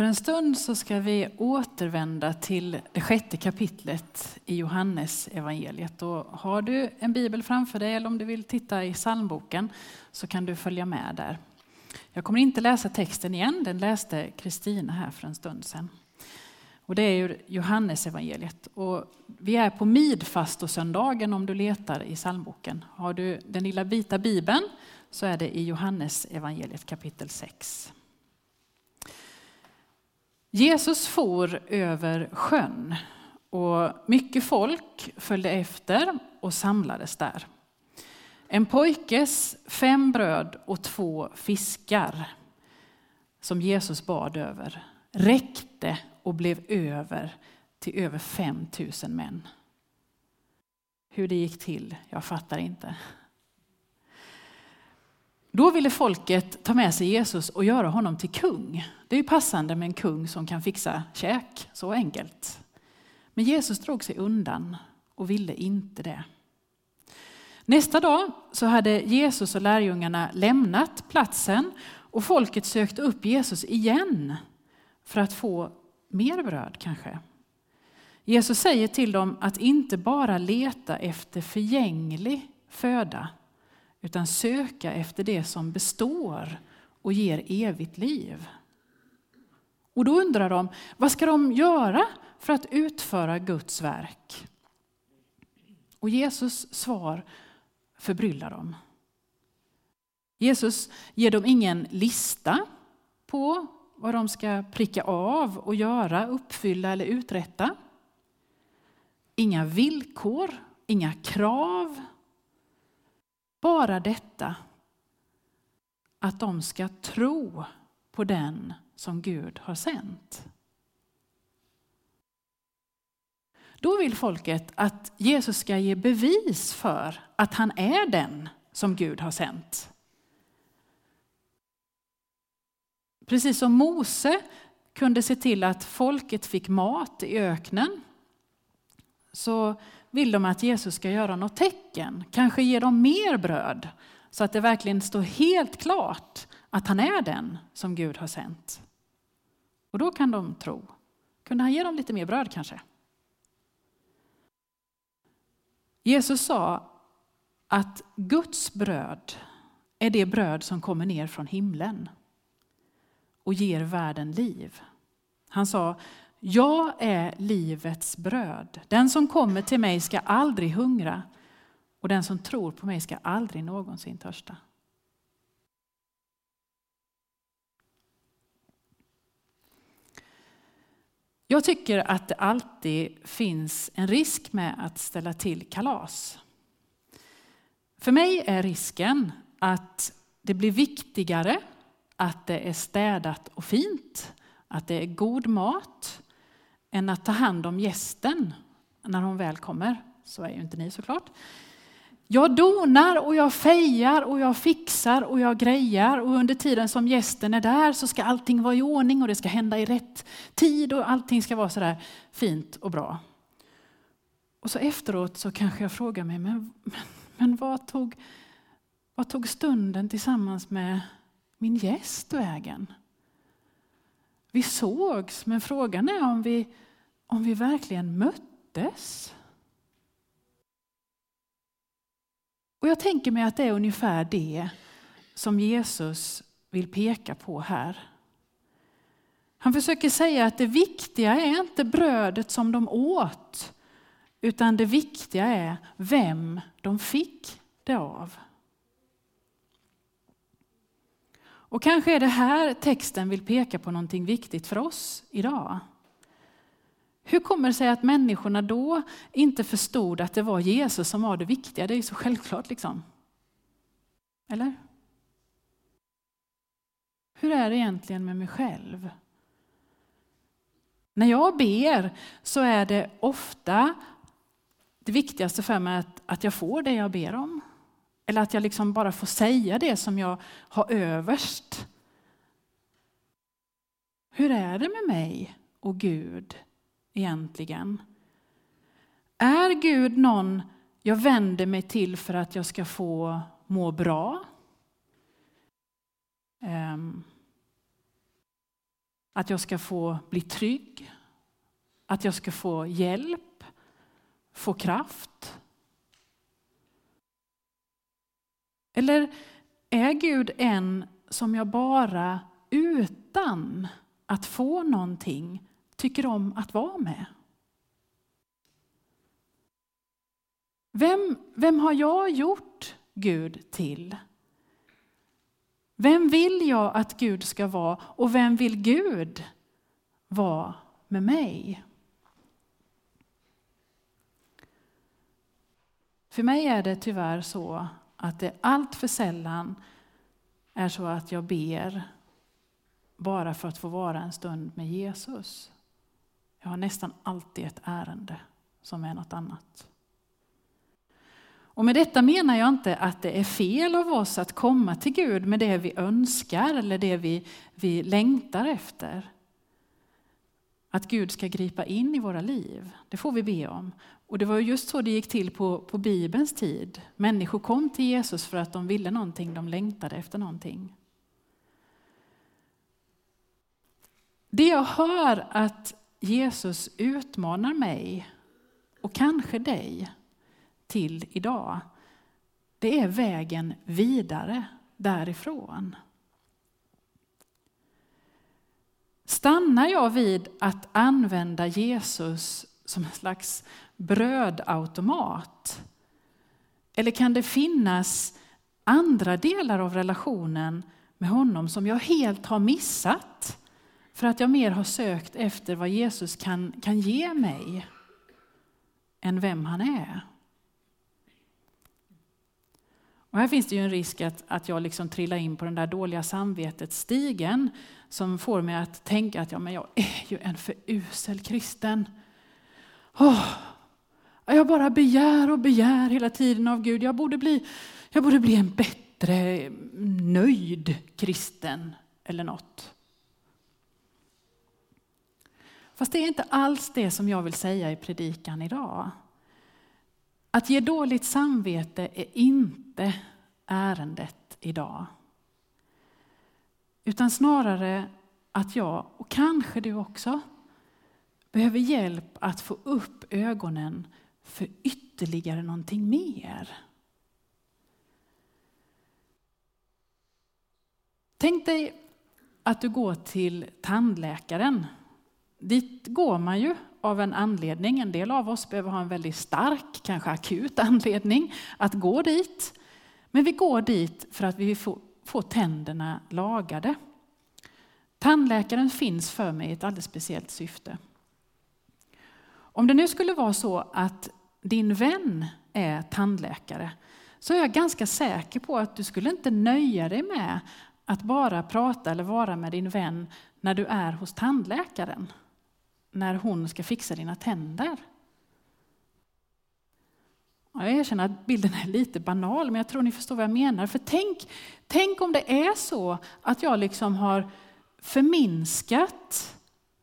För en stund så ska vi återvända till det sjätte kapitlet i Johannes evangeliet. Och har du en bibel framför dig eller om du vill titta i psalmboken så kan du följa med där. Jag kommer inte läsa texten igen, den läste Kristina här för en stund sedan. Och det är ur Johannes evangeliet. Och vi är på midfastosöndagen om du letar i psalmboken. Har du den lilla vita bibeln så är det i Johannes evangeliet kapitel 6. Jesus for över sjön och mycket folk följde efter och samlades där. En pojkes fem bröd och två fiskar som Jesus bad över räckte och blev över till över 5 000 män. Hur det gick till, jag fattar inte. Då ville folket ta med sig Jesus och göra honom till kung. Det är ju passande med en kung som kan fixa käk, så enkelt. Men Jesus drog sig undan och ville inte det. Nästa dag så hade Jesus och lärjungarna lämnat platsen och folket sökte upp Jesus igen för att få mer bröd kanske. Jesus säger till dem att inte bara leta efter förgänglig föda utan söka efter det som består och ger evigt liv. Och då undrar de, vad ska de göra för att utföra Guds verk? Och Jesus svar förbryllar dem. Jesus ger dem ingen lista på vad de ska pricka av och göra, uppfylla eller uträtta. Inga villkor, inga krav. Bara detta att de ska tro på den som Gud har sänt. Då vill folket att Jesus ska ge bevis för att han är den som Gud har sänt. Precis som Mose kunde se till att folket fick mat i öknen så vill de att Jesus ska göra något tecken, kanske ge dem mer bröd så att det verkligen står helt klart att han är den som Gud har sänt. Och då kan de tro. Kunde han ge dem lite mer bröd kanske? Jesus sa att Guds bröd är det bröd som kommer ner från himlen och ger världen liv. Han sa, jag är livets bröd. Den som kommer till mig ska aldrig hungra och den som tror på mig ska aldrig någonsin törsta. Jag tycker att det alltid finns en risk med att ställa till kalas. För mig är risken att det blir viktigare att det är städat och fint, att det är god mat, än att ta hand om gästen när hon väl kommer. Så är ju inte ni såklart. Jag donar och jag fejar och jag fixar och jag grejar och under tiden som gästen är där så ska allting vara i ordning och det ska hända i rätt tid och allting ska vara sådär fint och bra. Och så efteråt så kanske jag frågar mig, men, men, men vad, tog, vad tog stunden tillsammans med min gäst vägen? Vi sågs, men frågan är om vi, om vi verkligen möttes. Och jag tänker mig att det är ungefär det som Jesus vill peka på här. Han försöker säga att det viktiga är inte brödet som de åt, utan det viktiga är vem de fick det av. Och kanske är det här texten vill peka på någonting viktigt för oss idag. Hur kommer det sig att människorna då inte förstod att det var Jesus som var det viktiga? Det är ju så självklart liksom. Eller? Hur är det egentligen med mig själv? När jag ber så är det ofta det viktigaste för mig att, att jag får det jag ber om. Eller att jag liksom bara får säga det som jag har överst. Hur är det med mig och Gud egentligen? Är Gud någon jag vänder mig till för att jag ska få må bra? Ehm, att jag ska få bli trygg. Att jag ska få hjälp, få kraft. Eller är Gud en som jag bara utan att få någonting tycker om att vara med? Vem, vem har jag gjort Gud till? Vem vill jag att Gud ska vara och vem vill Gud vara med mig? För mig är det tyvärr så att det allt för sällan är så att jag ber bara för att få vara en stund med Jesus. Jag har nästan alltid ett ärende som är något annat. Och med detta menar jag inte att det är fel av oss att komma till Gud med det vi önskar eller det vi, vi längtar efter. Att Gud ska gripa in i våra liv, det får vi be om. Och det var just så det gick till på, på Bibelns tid. Människor kom till Jesus för att de ville någonting, de längtade efter någonting. Det jag hör att Jesus utmanar mig, och kanske dig, till idag, det är vägen vidare därifrån. Stannar jag vid att använda Jesus som en slags brödautomat? Eller kan det finnas andra delar av relationen med honom som jag helt har missat för att jag mer har sökt efter vad Jesus kan, kan ge mig än vem han är? Och här finns det ju en risk att, att jag liksom trillar in på den där dåliga samvetets stigen som får mig att tänka att ja, men jag är ju en för usel kristen. Oh, jag bara begär och begär hela tiden av Gud. Jag borde bli, jag borde bli en bättre, nöjd kristen eller något. Fast det är inte alls det som jag vill säga i predikan idag. Att ge dåligt samvete är inte ärendet idag. Utan snarare att jag, och kanske du också, behöver hjälp att få upp ögonen för ytterligare någonting mer. Tänk dig att du går till tandläkaren. Dit går man ju av en anledning. En del av oss behöver ha en väldigt stark, kanske akut anledning att gå dit. Men vi går dit för att vi vill få, få tänderna lagade. Tandläkaren finns för mig i ett alldeles speciellt syfte. Om det nu skulle vara så att din vän är tandläkare så är jag ganska säker på att du skulle inte nöja dig med att bara prata eller vara med din vän när du är hos tandläkaren när hon ska fixa dina tänder. Jag erkänner att bilden är lite banal, men jag tror ni förstår vad jag menar. För tänk, tänk om det är så att jag liksom har förminskat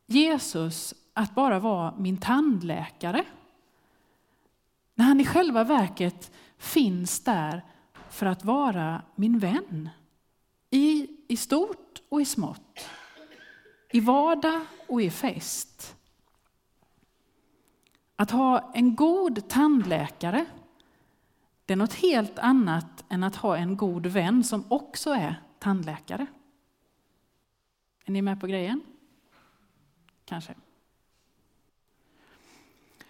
Jesus att bara vara min tandläkare. När han i själva verket finns där för att vara min vän. I, i stort och i smått. I vardag och i fest. Att ha en god tandläkare, det är något helt annat än att ha en god vän som också är tandläkare. Är ni med på grejen? Kanske.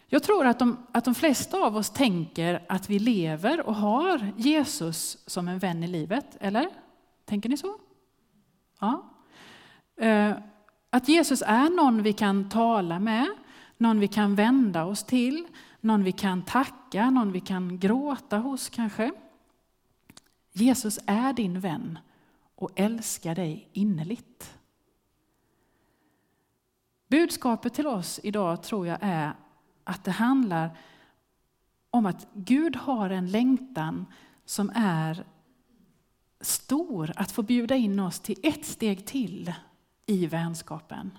Jag tror att de, att de flesta av oss tänker att vi lever och har Jesus som en vän i livet, eller? Tänker ni så? Ja. Eh, att Jesus är någon vi kan tala med, någon vi kan vända oss till, någon vi kan tacka, någon vi kan gråta hos kanske. Jesus är din vän och älskar dig innerligt. Budskapet till oss idag tror jag är att det handlar om att Gud har en längtan som är stor att få bjuda in oss till ett steg till i vänskapen.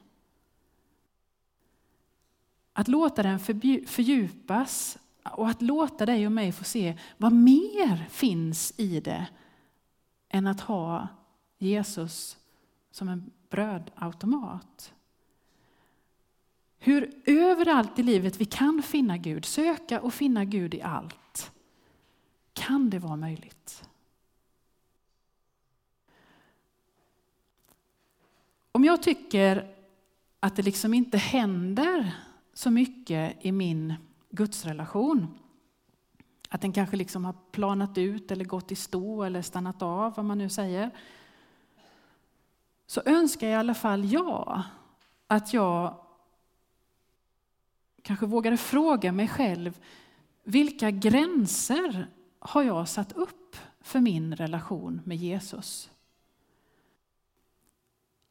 Att låta den fördjupas och att låta dig och mig få se vad mer finns i det än att ha Jesus som en brödautomat. Hur överallt i livet vi kan finna Gud, söka och finna Gud i allt. Kan det vara möjligt? Om jag tycker att det liksom inte händer så mycket i min gudsrelation, att den kanske liksom har planat ut eller gått i stå eller stannat av, vad man nu säger, så önskar i alla fall jag att jag kanske vågade fråga mig själv, vilka gränser har jag satt upp för min relation med Jesus?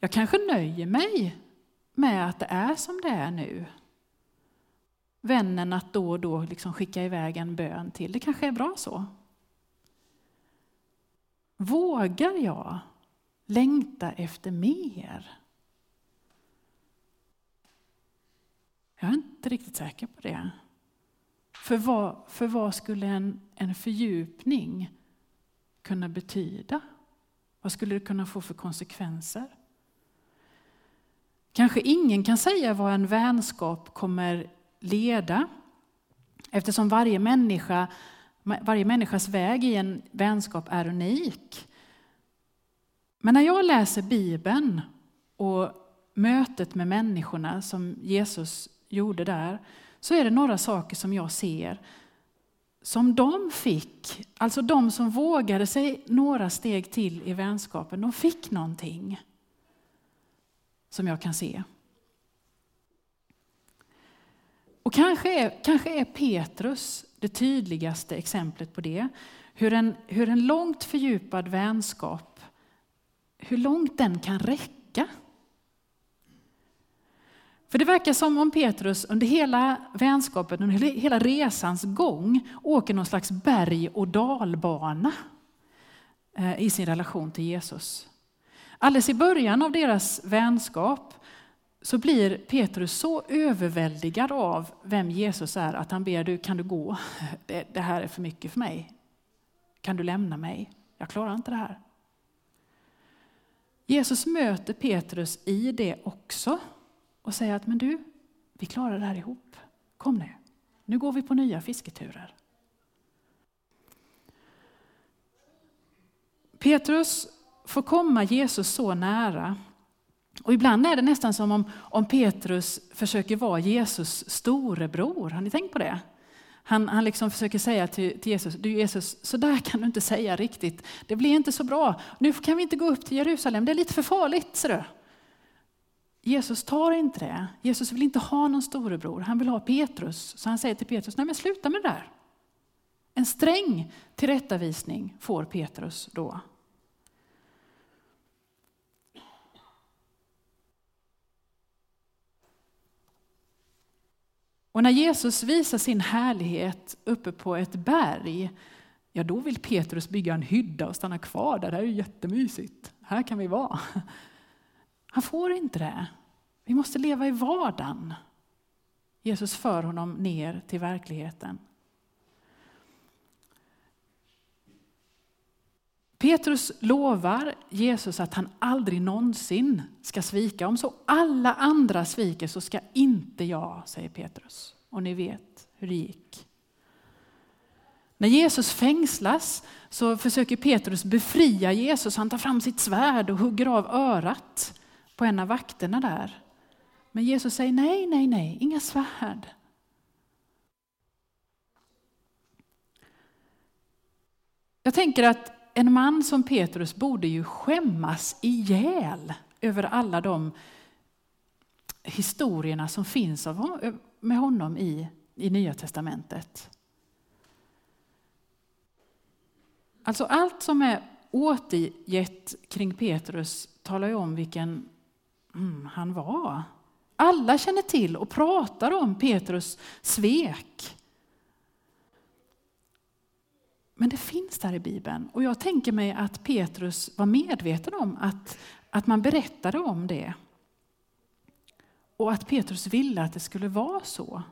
Jag kanske nöjer mig med att det är som det är nu. Vännen att då och då liksom skicka iväg en bön till, det kanske är bra så. Vågar jag längta efter mer? Jag är inte riktigt säker på det. För vad, för vad skulle en, en fördjupning kunna betyda? Vad skulle det kunna få för konsekvenser? Kanske ingen kan säga vad en vänskap kommer leda eftersom varje, människa, varje människas väg i en vänskap är unik. Men när jag läser Bibeln och mötet med människorna som Jesus gjorde där, så är det några saker som jag ser som de fick, alltså de som vågade sig några steg till i vänskapen, de fick någonting som jag kan se. Och kanske är, kanske är Petrus det tydligaste exemplet på det. Hur en, hur en långt fördjupad vänskap, hur långt den kan räcka. För det verkar som om Petrus under hela vänskapen, under hela resans gång, åker någon slags berg och dalbana eh, i sin relation till Jesus. Alldeles i början av deras vänskap så blir Petrus så överväldigad av vem Jesus är att han ber, du kan du gå? Det, här är för mycket för mig. Kan du lämna mig? Jag klarar inte det här. Jesus möter Petrus i det också och säger att men du, vi klarar det här ihop. Kom nu, nu går vi på nya fisketurer. Petrus får komma Jesus så nära. Och ibland är det nästan som om, om Petrus försöker vara Jesus storebror. Har ni tänkt på det? Han, han liksom försöker säga till, till, Jesus, du Jesus, så där kan du inte säga riktigt. Det blir inte så bra. Nu kan vi inte gå upp till Jerusalem, det är lite för farligt. Ser du. Jesus tar inte det. Jesus vill inte ha någon storebror, han vill ha Petrus. Så han säger till Petrus, nej men sluta med det där. En sträng tillrättavisning får Petrus då. Och när Jesus visar sin härlighet uppe på ett berg, ja då vill Petrus bygga en hydda och stanna kvar där. Det här är ju jättemysigt. Här kan vi vara. Han får inte det. Vi måste leva i vardagen. Jesus för honom ner till verkligheten. Petrus lovar Jesus att han aldrig någonsin ska svika. Om så alla andra sviker så ska inte jag, säger Petrus. Och ni vet hur det gick. När Jesus fängslas så försöker Petrus befria Jesus. Han tar fram sitt svärd och hugger av örat på en av vakterna där. Men Jesus säger nej, nej, nej, inga svärd. Jag tänker att en man som Petrus borde ju skämmas ihjäl över alla de historierna som finns med honom i, i Nya Testamentet. Alltså allt som är återgett kring Petrus talar ju om vilken mm, han var. Alla känner till och pratar om Petrus svek. Men det finns där i Bibeln och jag tänker mig att Petrus var medveten om att, att man berättade om det. Och att Petrus ville att det skulle vara så.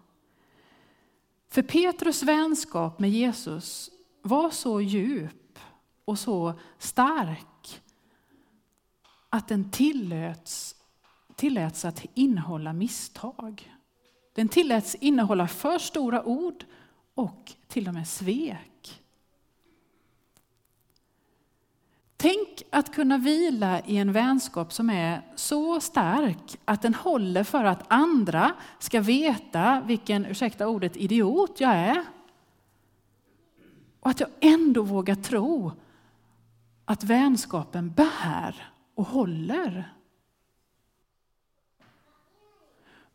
För Petrus vänskap med Jesus var så djup och så stark att den tilläts, tilläts att innehålla misstag. Den tilläts innehålla för stora ord och till och med svek. Tänk att kunna vila i en vänskap som är så stark att den håller för att andra ska veta vilken, ursäkta ordet, idiot jag är. Och att jag ändå vågar tro att vänskapen bär och håller.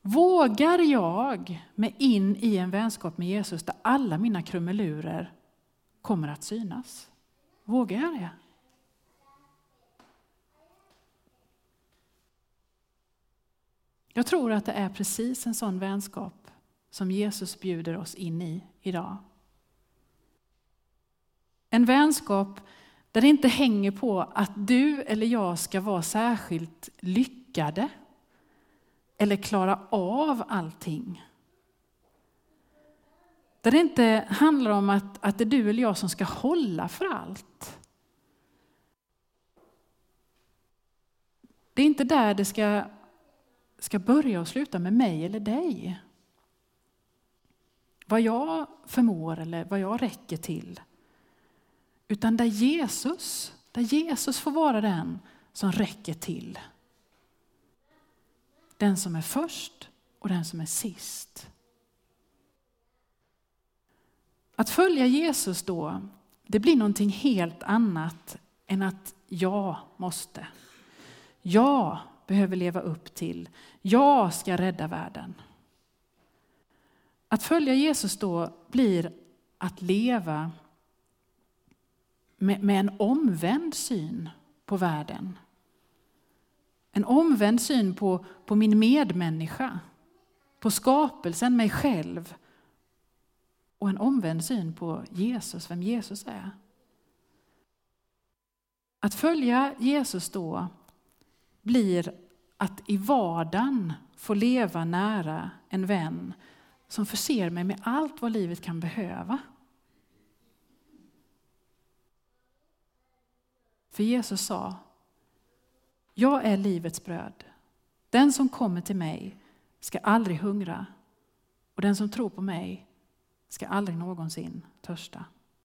Vågar jag mig in i en vänskap med Jesus där alla mina krumelurer kommer att synas? Vågar jag det? Jag tror att det är precis en sån vänskap som Jesus bjuder oss in i idag. En vänskap där det inte hänger på att du eller jag ska vara särskilt lyckade eller klara av allting. Där det inte handlar om att, att det är du eller jag som ska hålla för allt. Det är inte där det ska, ska börja och sluta med mig eller dig. Vad jag förmår eller vad jag räcker till. Utan där Jesus, där Jesus får vara den som räcker till. Den som är först och den som är sist. Att följa Jesus då, det blir någonting helt annat än att jag måste. Jag behöver leva upp till. Jag ska rädda världen. Att följa Jesus då blir att leva med, med en omvänd syn på världen. En omvänd syn på, på min medmänniska, på skapelsen, mig själv. Och en omvänd syn på Jesus, vem Jesus är. Att följa Jesus då blir att i vardagen få leva nära en vän som förser mig med allt vad livet kan behöva. För Jesus sa, jag är livets bröd. Den som kommer till mig ska aldrig hungra och den som tror på mig ska aldrig någonsin törsta.